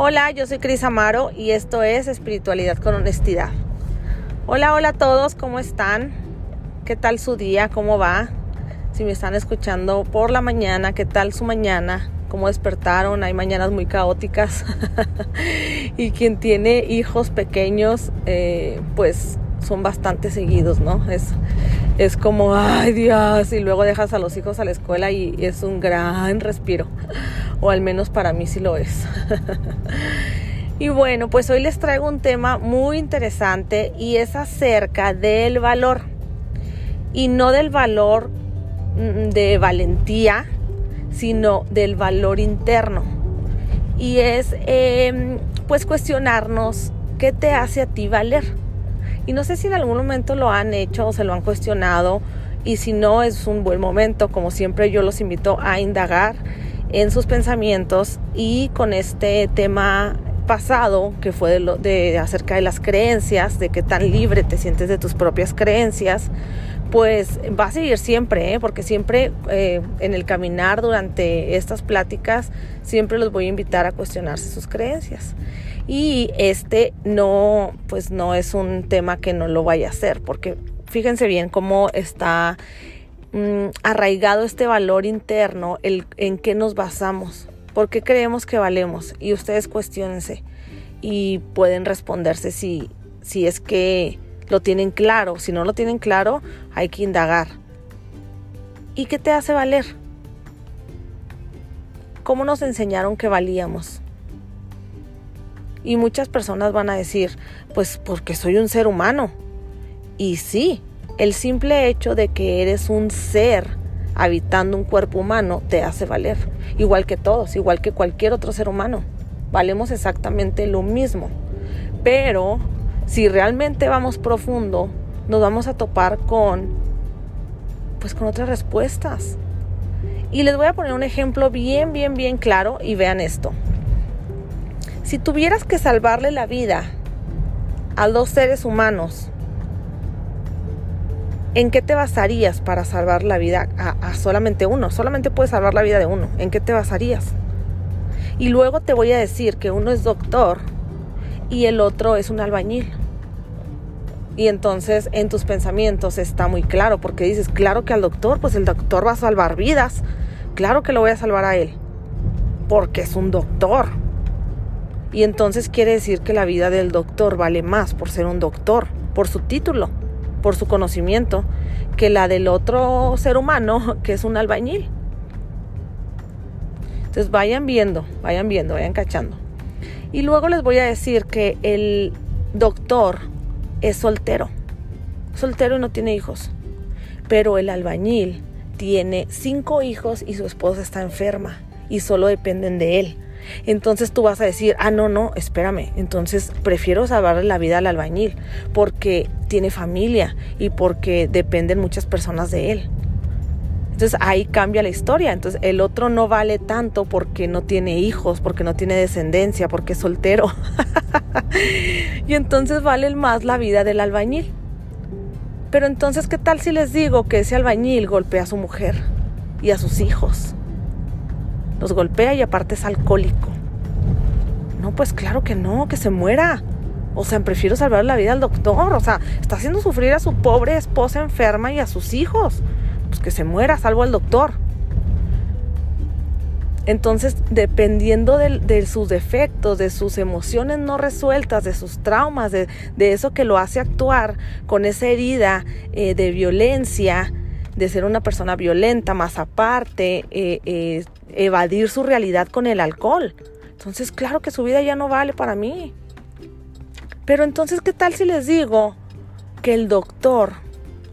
Hola, yo soy Cris Amaro y esto es Espiritualidad con Honestidad. Hola, hola a todos, ¿cómo están? ¿Qué tal su día? ¿Cómo va? Si me están escuchando por la mañana, ¿qué tal su mañana? ¿Cómo despertaron? Hay mañanas muy caóticas. y quien tiene hijos pequeños, eh, pues son bastante seguidos, ¿no? Es, es como, ay Dios, y luego dejas a los hijos a la escuela y es un gran respiro o al menos para mí sí lo es. y bueno, pues hoy les traigo un tema muy interesante y es acerca del valor. Y no del valor mm, de valentía, sino del valor interno. Y es em, pues cuestionarnos qué te hace a ti valer. Y no sé si en algún momento lo han hecho o se lo han cuestionado. Y si no, es un buen momento. Como siempre, yo los invito a indagar en sus pensamientos y con este tema pasado que fue de, acerca de las creencias, de qué tan libre te sientes de tus propias creencias, pues va a seguir siempre, ¿eh? porque siempre eh, en el caminar durante estas pláticas siempre los voy a invitar a cuestionarse sus creencias. Y este no, pues no es un tema que no lo vaya a hacer, porque fíjense bien cómo está Mm, arraigado este valor interno, el, en qué nos basamos, por qué creemos que valemos. Y ustedes cuestionense y pueden responderse si, si es que lo tienen claro. Si no lo tienen claro, hay que indagar. ¿Y qué te hace valer? ¿Cómo nos enseñaron que valíamos? Y muchas personas van a decir, pues porque soy un ser humano. Y sí, el simple hecho de que eres un ser habitando un cuerpo humano te hace valer, igual que todos, igual que cualquier otro ser humano. Valemos exactamente lo mismo. Pero si realmente vamos profundo, nos vamos a topar con pues con otras respuestas. Y les voy a poner un ejemplo bien, bien, bien claro y vean esto. Si tuvieras que salvarle la vida a dos seres humanos ¿En qué te basarías para salvar la vida a, solamente uno? Solamente puedes salvar la vida de uno. ¿En qué te basarías? Y luego te voy a decir que uno es doctor y el otro es un albañil. Y entonces en tus pensamientos está muy claro, porque dices, claro que al doctor, pues el doctor va a salvar vidas. Claro que lo voy a salvar a él, porque es un doctor. Y entonces quiere decir que la vida del doctor vale más por ser un doctor, por su título por su conocimiento que la del otro ser humano que es un albañil. Entonces vayan viendo, vayan viendo, vayan cachando. Y luego les voy a decir que el doctor es soltero. Soltero y no tiene hijos. Pero el albañil tiene cinco hijos y su esposa está enferma y solo dependen de él. Entonces tú vas a decir, ah, no, no, espérame. Entonces prefiero salvarle la vida al albañil porque tiene familia y porque dependen muchas personas de él. Entonces ahí cambia la historia. Entonces el otro no vale tanto porque no tiene hijos, porque no tiene descendencia, porque es soltero. y entonces vale más la vida del albañil. Pero entonces, ¿qué tal si les digo que ese albañil golpea a su mujer y a sus hijos? los golpea y aparte es alcohólico. No, pues claro que no, que se muera. O sea, prefiero salvar la vida al doctor. O sea, está haciendo sufrir a su pobre esposa enferma y a sus hijos. Pues que se muera, salvo al doctor. Entonces, dependiendo de, sus defectos, de sus emociones no resueltas, de sus traumas, de, eso que lo hace actuar con esa herida eh, de violencia, de ser una persona violenta, más aparte, eh, eh, evadir su realidad con el alcohol. Entonces, claro que su vida ya no vale para mí. Pero entonces, ¿qué tal si les digo que el doctor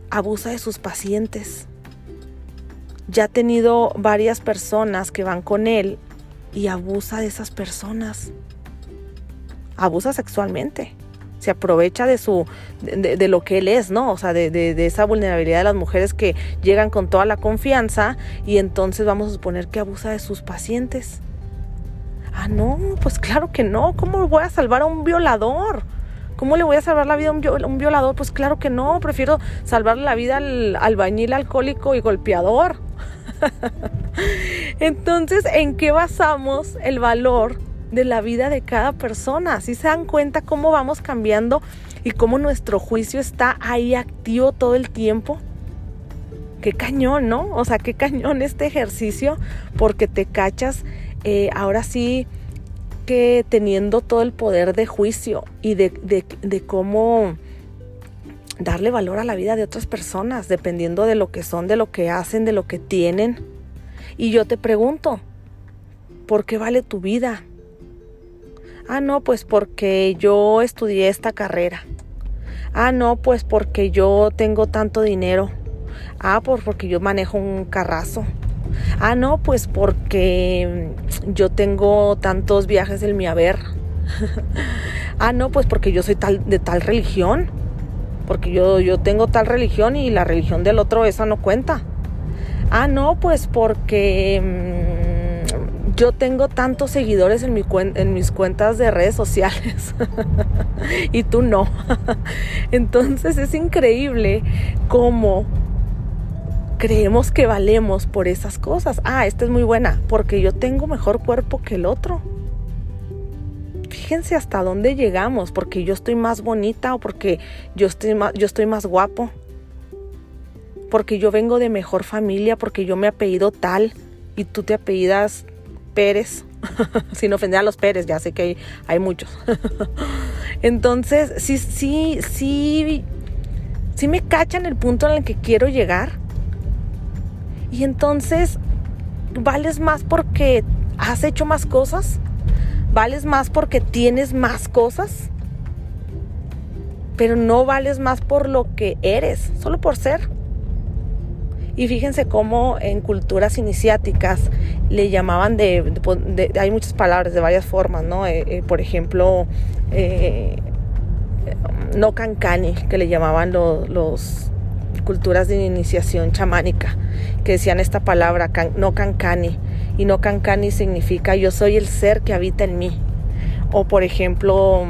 abusa de sus pacientes? Ya ha tenido varias personas que van con él y abusa de esas personas. Abusa sexualmente se aprovecha de su de, lo que él es, ¿no? O sea, de, de, esa vulnerabilidad de las mujeres que llegan con toda la confianza y entonces vamos a suponer que abusa de sus pacientes. Ah, no, pues claro que no. ¿Cómo voy a salvar a un violador? ¿Cómo le voy a salvar la vida a un, violador? Pues claro que no. Prefiero salvar la vida al albañil alcohólico y golpeador. Entonces, ¿en qué basamos el valor de la vida de cada persona. Si se dan cuenta cómo vamos cambiando y cómo nuestro juicio está ahí activo todo el tiempo. Qué cañón, ¿no? O sea, qué cañón este ejercicio porque te cachas eh, ahora sí que teniendo todo el poder de juicio y de, de cómo darle valor a la vida de otras personas, dependiendo de lo que son, de lo que hacen, de lo que tienen. Y yo te pregunto, ¿por qué vale tu vida? Ah, no, pues porque yo estudié esta carrera. Ah, no, pues porque yo tengo tanto dinero. Ah, pues porque yo manejo un carrazo. Ah, no, pues porque yo tengo tantos viajes en mi haber. ah, no, pues porque yo soy tal de tal religión. Porque yo, yo tengo tal religión y la religión del otro esa no cuenta. Ah, no, pues porque mm, yo tengo tantos seguidores en, mi en mis cuentas de redes sociales y tú no. Entonces es increíble cómo creemos que valemos por esas cosas. Ah, esta es muy buena, porque yo tengo mejor cuerpo que el otro. Fíjense hasta dónde llegamos, porque yo estoy más bonita o porque yo estoy más, yo estoy más guapo. Porque yo vengo de mejor familia, porque yo me apellido tal y tú te apellidas Pérez, sin ofender a los Pérez, ya sé que hay, hay muchos. Entonces, sí, sí, sí, sí me cachan el punto en el que quiero llegar. Y entonces, ¿vales más porque has hecho más cosas? ¿Vales más porque tienes más cosas? Pero no vales más por lo que eres, solo por ser. Y fíjense cómo en culturas iniciáticas le llamaban de, hay muchas palabras de varias formas, ¿no? Eh, eh, por ejemplo, eh, no cancani, que le llamaban los culturas de iniciación chamánica, que decían esta palabra, no cancani. Y no cancani significa yo soy el ser que habita en mí. O por ejemplo,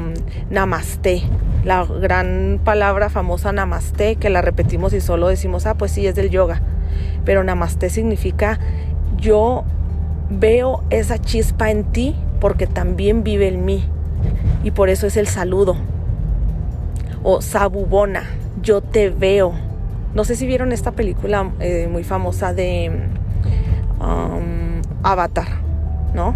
namaste, la gran palabra famosa namaste, que la repetimos y solo decimos, ah, pues sí, es del yoga pero namaste significa yo veo esa chispa en ti porque también vive en mí. Y por eso es el saludo. O sabubona, yo te veo. No sé si vieron esta película eh, muy famosa de um, Avatar, ¿no?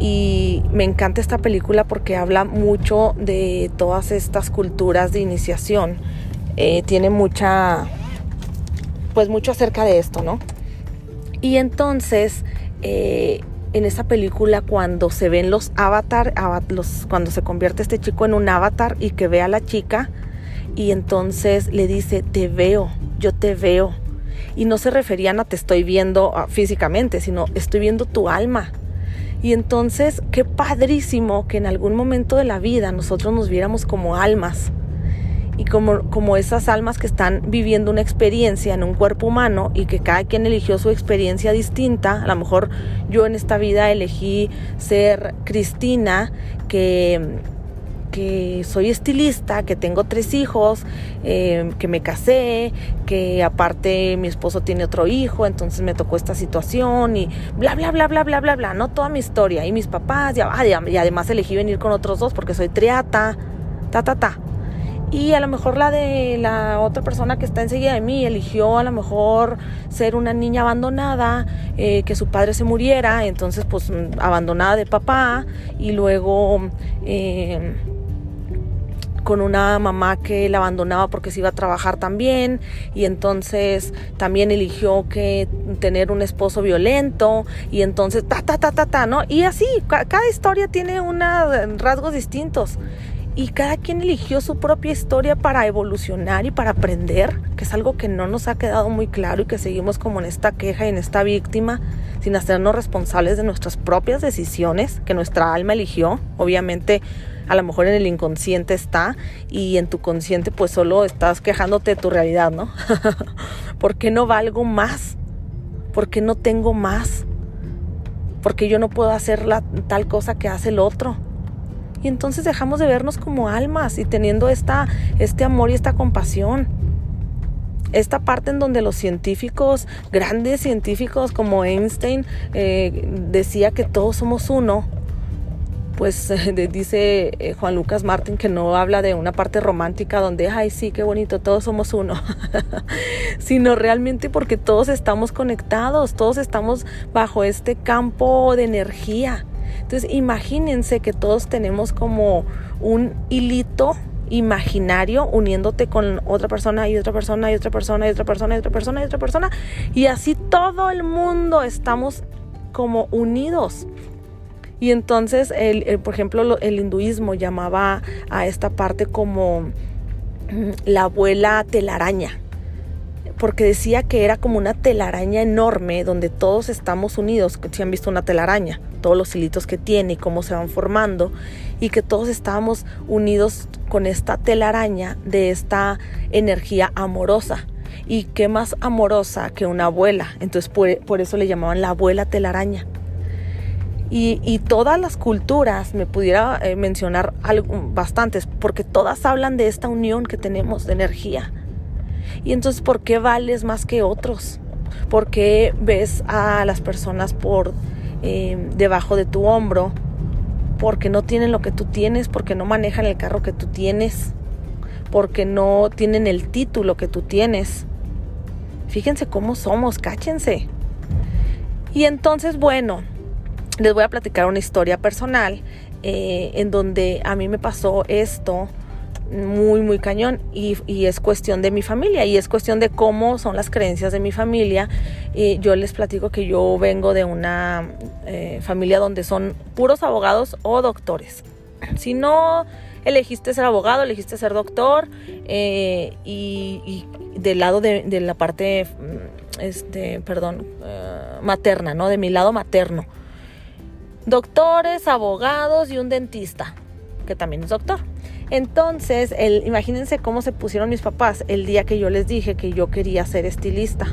Y me encanta esta película porque habla mucho de todas estas culturas de iniciación. Eh, tiene mucha pues mucho acerca de esto, ¿no? Y entonces, eh, en esa película, cuando se ven los avatar, los, cuando se convierte este chico en un avatar y que ve a la chica, y entonces le dice, te veo, yo te veo. Y no se referían a te estoy viendo ah, físicamente, sino estoy viendo tu alma. Y entonces, qué padrísimo que en algún momento de la vida nosotros nos viéramos como almas y como, como esas almas que están viviendo una experiencia en un cuerpo humano y que cada quien eligió su experiencia distinta, a lo mejor yo en esta vida elegí ser Cristina, que, que soy estilista, que tengo tres hijos, eh, que me casé, que aparte mi esposo tiene otro hijo, entonces me tocó esta situación y bla, bla, bla, bla, bla, bla, bla, no toda mi historia. Y mis papás, y, ah, y además elegí venir con otros dos porque soy triata, ta, ta, ta. Y a lo mejor la de la otra persona que está enseguida de mí eligió a lo mejor ser una niña abandonada, eh, que su padre se muriera, entonces pues abandonada de papá y luego eh, con una mamá que la abandonaba porque se iba a trabajar también y entonces también eligió que tener un esposo violento y entonces ta ta ta ta ta, ¿no? Y así, cada historia tiene unos rasgos distintos y cada quien eligió su propia historia para evolucionar y para aprender, que es algo que no nos ha quedado muy claro y que seguimos como en esta queja y en esta víctima, sin hacernos responsables de nuestras propias decisiones que nuestra alma eligió. Obviamente, a lo mejor en el inconsciente está y en tu consciente pues solo estás quejándote de tu realidad, ¿no? ¿Por qué no valgo más? ¿Por qué no tengo más? ¿Por qué yo no puedo hacer la tal cosa que hace el otro? Y entonces dejamos de vernos como almas y teniendo esta, este amor y esta compasión. Esta parte en donde los científicos, grandes científicos como Einstein, eh, decía que todos somos uno. Pues dice eh, Juan Lucas Martín que no habla de una parte romántica donde, ay, sí, qué bonito, todos somos uno, sino realmente porque todos estamos conectados, todos estamos bajo este campo de energía. Entonces, imagínense que todos tenemos como un hilito imaginario uniéndote con otra persona y otra persona y otra persona y otra persona y otra persona y otra persona y así todo el mundo estamos como unidos y entonces, el, por ejemplo, el hinduismo llamaba a esta parte como mm, la abuela telaraña, porque decía que era como una telaraña enorme donde todos estamos unidos, si han visto una telaraña, todos los hilitos que tiene y cómo se van formando, y que todos estábamos unidos con esta telaraña de esta energía amorosa. Y qué más amorosa que una abuela. Entonces por eso le llamaban la abuela telaraña. Y, todas las culturas, me pudiera eh, mencionar bastantes, porque todas hablan de esta unión que tenemos de energía. Y entonces, ¿por qué vales más que otros? ¿Por qué ves a las personas por em, debajo de tu hombro? Porque no tienen lo que tú tienes, porque no manejan el carro que tú tienes, porque no tienen el título que tú tienes. Fíjense cómo somos, cáchense. Y entonces, bueno, les voy a platicar una historia personal eh, en donde a mí me pasó esto muy, muy cañón y, es cuestión de mi familia y es cuestión de cómo son las creencias de mi familia. Eh, yo les platico que yo vengo de una eh, familia donde son puros abogados o doctores. Si no elegiste ser abogado, elegiste ser doctor y, del lado de, la parte, mm, este, perdón, materna, ¿no? De mi lado materno doctores, abogados y un dentista, que también es doctor. Entonces, el, imagínense cómo se pusieron mis papás el día que yo les dije que yo quería ser estilista.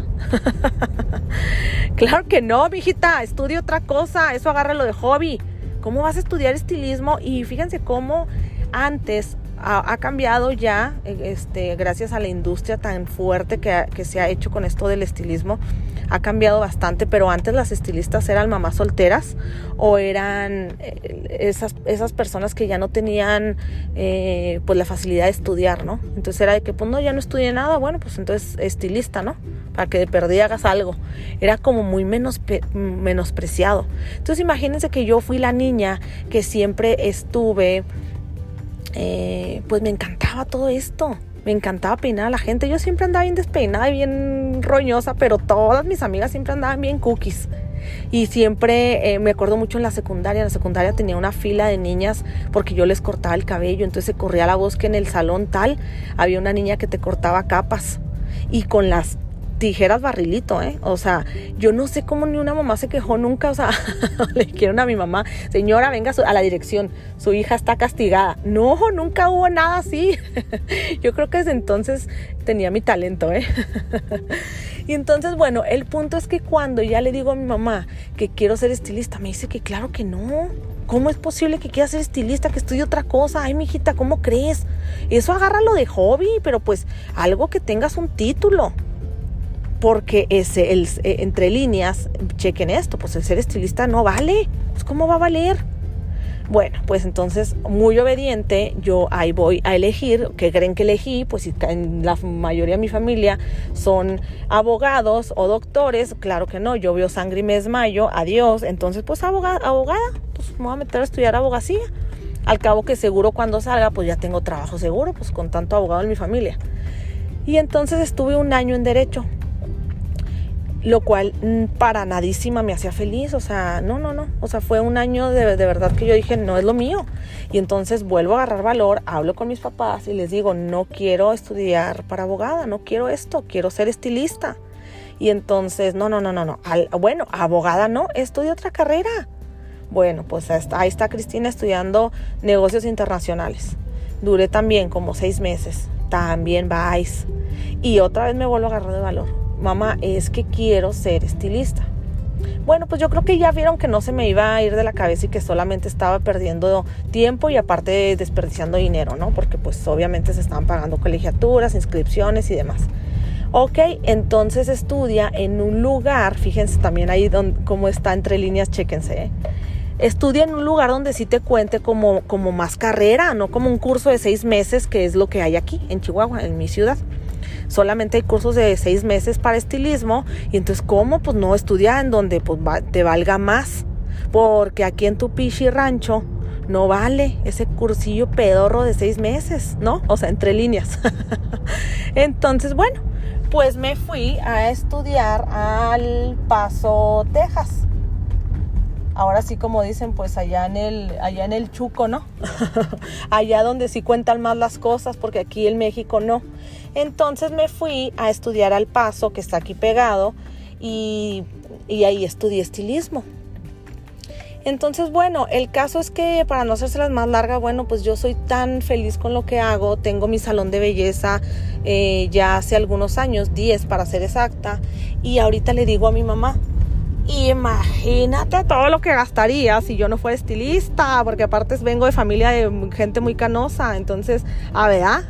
claro que no, mijita, estudia otra cosa, eso agárralo de hobby. ¿Cómo vas a estudiar estilismo? Y fíjense cómo antes ha, cambiado ya, eh, este, gracias a la industria tan fuerte que, que se ha hecho con esto del estilismo ha cambiado bastante, pero antes las estilistas eran mamás solteras o eran eh, esas, esas personas que ya no tenían eh, pues la facilidad de estudiar, ¿no? Entonces era de que pues no, ya no estudié nada, bueno, pues entonces estilista, ¿no? Para que de perdida hagas algo. Era como muy menos, menospreciado. Entonces imagínense que yo fui la niña que siempre estuve, eh, pues me encantaba todo esto me encantaba peinar a la gente. Yo siempre andaba bien despeinada y bien roñosa, pero todas mis amigas siempre andaban bien cookies. Y siempre eh, me acuerdo mucho en la secundaria. En la secundaria tenía una fila de niñas porque yo les cortaba el cabello. Entonces se corría la voz que en el salón tal había una niña que te cortaba capas. Y con las tijeras barrilito, ¿eh? O sea, yo no sé cómo ni una mamá se quejó nunca, o sea, le dijeron a mi mamá, señora, venga a la dirección, su hija está castigada. No, nunca hubo nada así. yo creo que desde entonces tenía mi talento, ¿eh? y entonces, bueno, el punto es que cuando ya le digo a mi mamá que quiero ser estilista, me dice que claro que no. ¿Cómo es posible que quiera ser estilista, que estudie otra cosa? Ay, mijita, ¿cómo crees? Eso agárralo de hobby, pero pues algo que tengas un título porque ese, el, eh, entre líneas, chequen esto, pues el ser estilista no vale, pues ¿cómo va a valer? Bueno, pues entonces, muy obediente, yo ahí voy a elegir, ¿qué creen que elegí? Pues si en la mayoría de mi familia son abogados o doctores, claro que no, yo veo sangre y me desmayo, adiós, entonces pues abogada, abogada, pues me voy a meter a estudiar abogacía. Al cabo que seguro cuando salga, pues ya tengo trabajo seguro, pues con tanto abogado en mi familia. Y entonces estuve un año en derecho, lo cual mm, para nadísima me hacía feliz, o sea, no, no, no, o sea, fue un año de, de, verdad que yo dije, no es lo mío. Y entonces vuelvo a agarrar valor, hablo con mis papás y les digo, no quiero estudiar para abogada, no quiero esto, quiero ser estilista. Y entonces, no, no, no, no, no, bueno, abogada no, estudio otra carrera. Bueno, pues ahí está Cristina estudiando negocios internacionales. Duré también como seis meses, también vais. Y otra vez me vuelvo a agarrar de valor mamá, es que quiero ser estilista. Bueno, pues yo creo que ya vieron que no se me iba a ir de la cabeza y que solamente estaba perdiendo tiempo y aparte desperdiciando dinero, ¿no? Porque pues obviamente se estaban pagando colegiaturas, inscripciones y demás. Ok, entonces estudia en un lugar, fíjense también ahí donde, cómo está entre líneas, chéquense. ¿eh? estudia en un lugar donde sí te cuente como, como más carrera, no como un curso de seis meses, que es lo que hay aquí en Chihuahua, en mi ciudad. Solamente hay cursos de seis meses para estilismo y entonces ¿cómo? Pues no estudia en donde pues, te valga más. Porque aquí en tu pichi rancho no vale ese cursillo pedorro de seis meses, ¿no? O sea, entre líneas. entonces, bueno, pues me fui a estudiar al Paso, Texas ahora sí como dicen, pues allá en el, allá en el Chuco, ¿no? allá donde sí cuentan más las cosas, porque aquí en México no. Entonces me fui a estudiar al Paso, que está aquí pegado, y, y ahí estudié estilismo. Entonces, bueno, el caso es que para no hacerse las más largas, bueno, pues yo soy tan feliz con lo que hago. Tengo mi salón de belleza eh, ya hace algunos años, 10 para ser exacta. Y ahorita le digo a mi mamá, Imagínate todo lo que gastaría si yo no fuera estilista, porque aparte vengo de familia de gente muy canosa, entonces, a ver, ¿ah?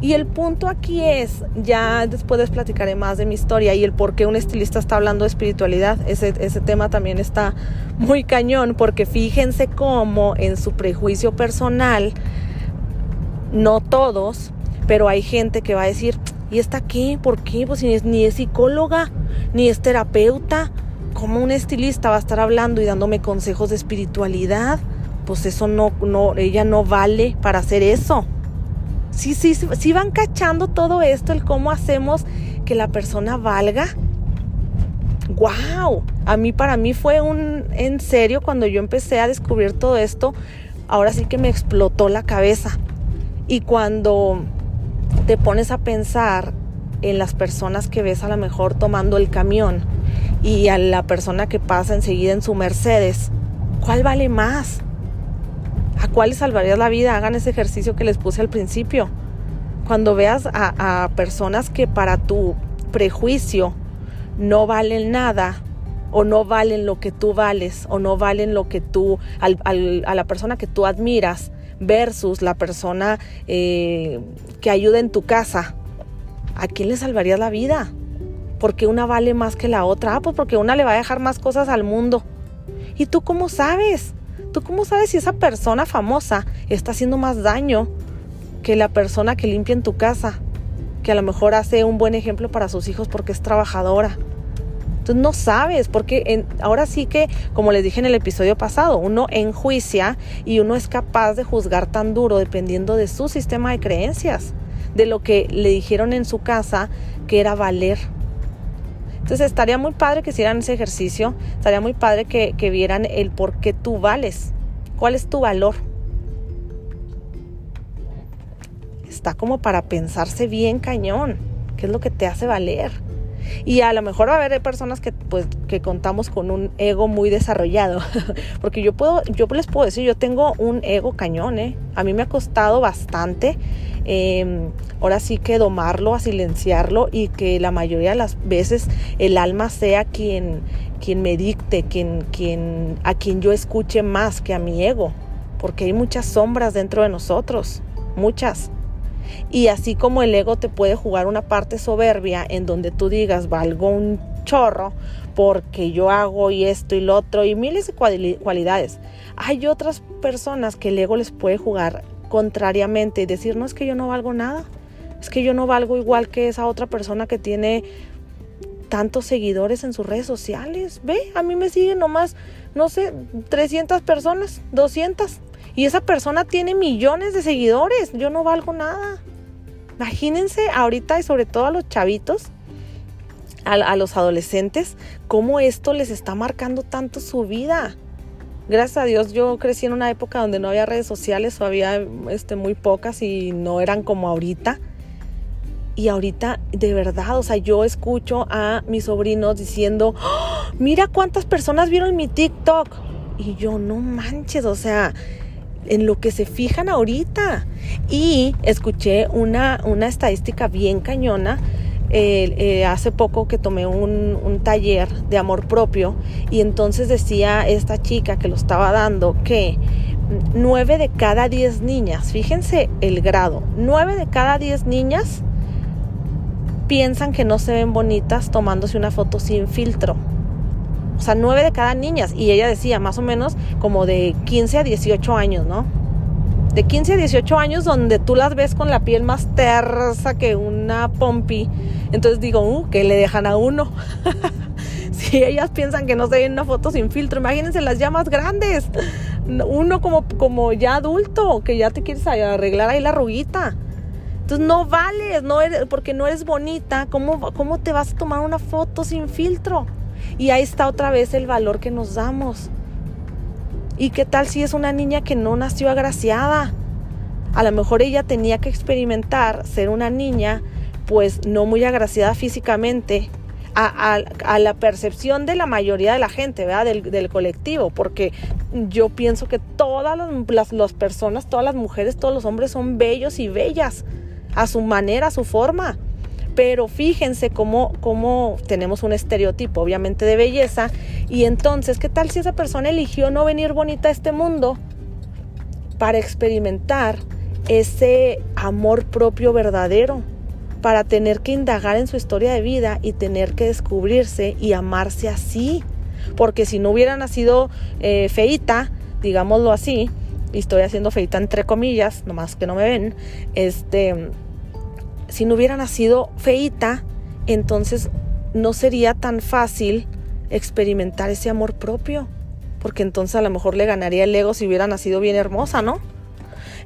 Y el punto aquí es, ya después platicaré más de mi historia y el por qué un estilista está hablando de espiritualidad. Ese, ese tema también está muy cañón, porque fíjense cómo en su prejuicio personal, no todos, pero hay gente que va a decir, ¿y está aquí? ¿Por qué? Pues ni es, ni es psicóloga ni es terapeuta. como un estilista va a estar hablando y dándome consejos de espiritualidad? Pues eso no, no, ella no vale para hacer eso. Sí, sí, sí van cachando todo esto, el cómo hacemos que la persona valga. ¡Wow! A mí, para mí fue un, en serio, cuando yo empecé a descubrir todo esto, ahora sí que me explotó la cabeza. Y cuando te pones a pensar en las personas que ves a lo mejor tomando el camión y a la persona que pasa enseguida en su Mercedes, ¿cuál vale más? ¿A cuál le salvarías la vida? Hagan ese ejercicio que les puse al principio. Cuando veas a, personas que para tu prejuicio no valen nada, o no valen lo que tú vales, o no valen lo que tú, a la persona que tú admiras, versus la persona eh, que ayuda en tu casa, ¿a quién le salvarías la vida? Porque una vale más que la otra. Ah, pues porque una le va a dejar más cosas al mundo. ¿Y tú cómo sabes? ¿Tú cómo sabes si esa persona famosa está haciendo más daño que la persona que limpia en tu casa? Que a lo mejor hace un buen ejemplo para sus hijos porque es trabajadora. Entonces no sabes, porque ahora sí que, como les dije en el episodio pasado, uno enjuicia y uno es capaz de juzgar tan duro dependiendo de su sistema de creencias de lo que le dijeron en su casa que era valer. Entonces estaría muy padre que hicieran ese ejercicio, estaría muy padre que, que vieran el por qué tú vales, cuál es tu valor. Está como para pensarse bien cañón, qué es lo que te hace valer. Y a lo mejor va a haber personas que pues que contamos con un ego muy desarrollado, porque yo puedo yo les puedo decir, yo tengo un ego cañón, ¿eh? A mí me ha costado bastante eh, ahora sí que domarlo, a silenciarlo y que la mayoría de las veces el alma sea quien quien me dicte, quien quien a quien yo escuche más que a mi ego, porque hay muchas sombras dentro de nosotros, muchas. Y así como el ego te puede jugar una parte soberbia en donde tú digas, valgo un chorro porque yo hago y esto y lo otro y miles de cualidades. Hay otras personas que el ego les puede jugar contrariamente y decir, no es que yo no valgo nada, es que yo no valgo igual que esa otra persona que tiene tantos seguidores en sus redes sociales. Ve, a mí me siguen nomás, no sé, 300 personas, 200. Y esa persona tiene millones de seguidores. Yo no valgo nada. Imagínense ahorita y sobre todo a los chavitos, a, los adolescentes, cómo esto les está marcando tanto su vida. Gracias a Dios yo crecí en una época donde no había redes sociales o había este, muy pocas y no eran como ahorita. Y ahorita, de verdad, o sea, yo escucho a mis sobrinos diciendo, ¡Oh! mira cuántas personas vieron mi TikTok. Y yo, no manches, o sea, en lo que se fijan ahorita. Y escuché una, una estadística bien cañona. Eh, hace poco que tomé un, un, taller de amor propio y entonces decía esta chica que lo estaba dando que nueve de cada diez niñas, fíjense el grado, nueve de cada diez niñas piensan que no se ven bonitas tomándose una foto sin filtro. O sea, nueve de cada niñas. Y ella decía, más o menos como de 15 a 18 años, ¿no? De 15 a 18 años donde tú las ves con la piel más tersa que una pompi. Entonces digo, uh, que le dejan a uno. si ellas piensan que no se ven una foto sin filtro, imagínense las ya más grandes. Uno como, como ya adulto, que ya te quieres arreglar ahí la ruguita. Entonces no vales, no eres, porque no eres bonita. ¿Cómo, ¿Cómo te vas a tomar una foto sin filtro? Y ahí está otra vez el valor que nos damos. ¿Y qué tal si es una niña que no nació agraciada? A lo mejor ella tenía que experimentar ser una niña pues no muy agraciada físicamente a, la percepción de la mayoría de la gente, ¿verdad? Del, colectivo, porque yo pienso que todas las, las, personas, todas las mujeres, todos los hombres son bellos y bellas, a su manera, a su forma. Pero fíjense cómo, cómo tenemos un estereotipo, obviamente, de belleza. Y entonces, ¿qué tal si esa persona eligió no venir bonita a este mundo para experimentar ese amor propio verdadero? para tener que indagar en su historia de vida y tener que descubrirse y amarse así. Porque si no hubiera nacido eh, feita, digámoslo así, y estoy haciendo feita entre comillas, nomás que no me ven, este, si no hubiera nacido feita, entonces no sería tan fácil experimentar ese amor propio, porque entonces a lo mejor le ganaría el ego si hubiera nacido bien hermosa, ¿no?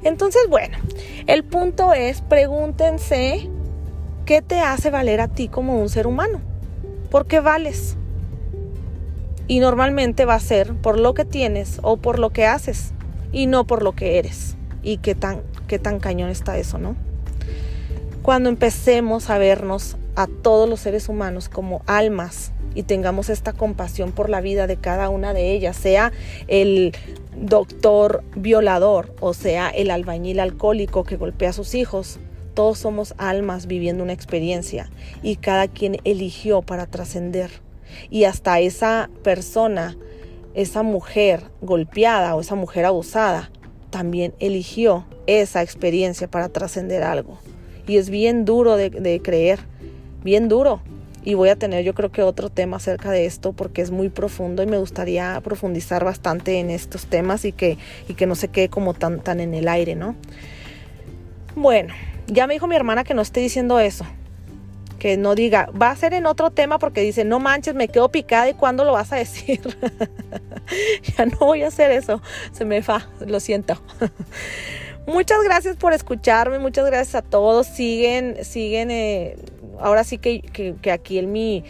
Entonces, bueno, el punto es, pregúntense qué te hace valer a ti como un ser humano, por qué vales. Y normalmente va a ser por lo que tienes o por lo que haces y no por lo que eres. Y qué tan, qué tan cañón está eso, ¿no? Cuando empecemos a vernos a todos los seres humanos como almas y tengamos esta compasión por la vida de cada una de ellas, sea el doctor violador o sea el albañil alcohólico que golpea a sus hijos, todos somos almas viviendo una experiencia y cada quien eligió para trascender. Y hasta esa persona, esa mujer golpeada o esa mujer abusada, también eligió esa experiencia para trascender algo. Y es bien duro de, creer, bien duro. Y voy a tener yo creo que otro tema acerca de esto porque es muy profundo y me gustaría profundizar bastante en estos temas y que, y que no se quede como tan, tan en el aire, ¿no? Bueno, ya me dijo mi hermana que no esté diciendo eso. Que no diga, va a ser en otro tema porque dice, no manches, me quedo picada y cuándo lo vas a decir. ya no voy a hacer eso. Se me fa, lo siento. Muchas gracias por escucharme, muchas gracias a todos. Siguen, siguen, eh, ahora sí que, que, aquí en mi,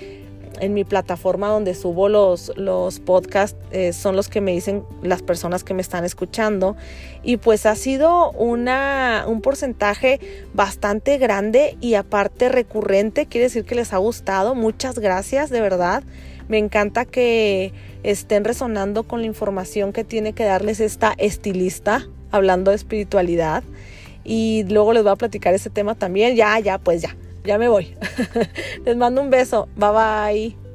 en mi plataforma donde subo los, los podcasts eh, son los que me dicen las personas que me están escuchando. Y pues ha sido una, un porcentaje bastante grande y aparte recurrente. Quiere decir que les ha gustado. Muchas gracias, de verdad. Me encanta que estén resonando con la información que tiene que darles esta estilista hablando de espiritualidad. Y luego les voy a platicar ese tema también. Ya, ya, pues ya, ya me voy. les mando un beso. Bye bye.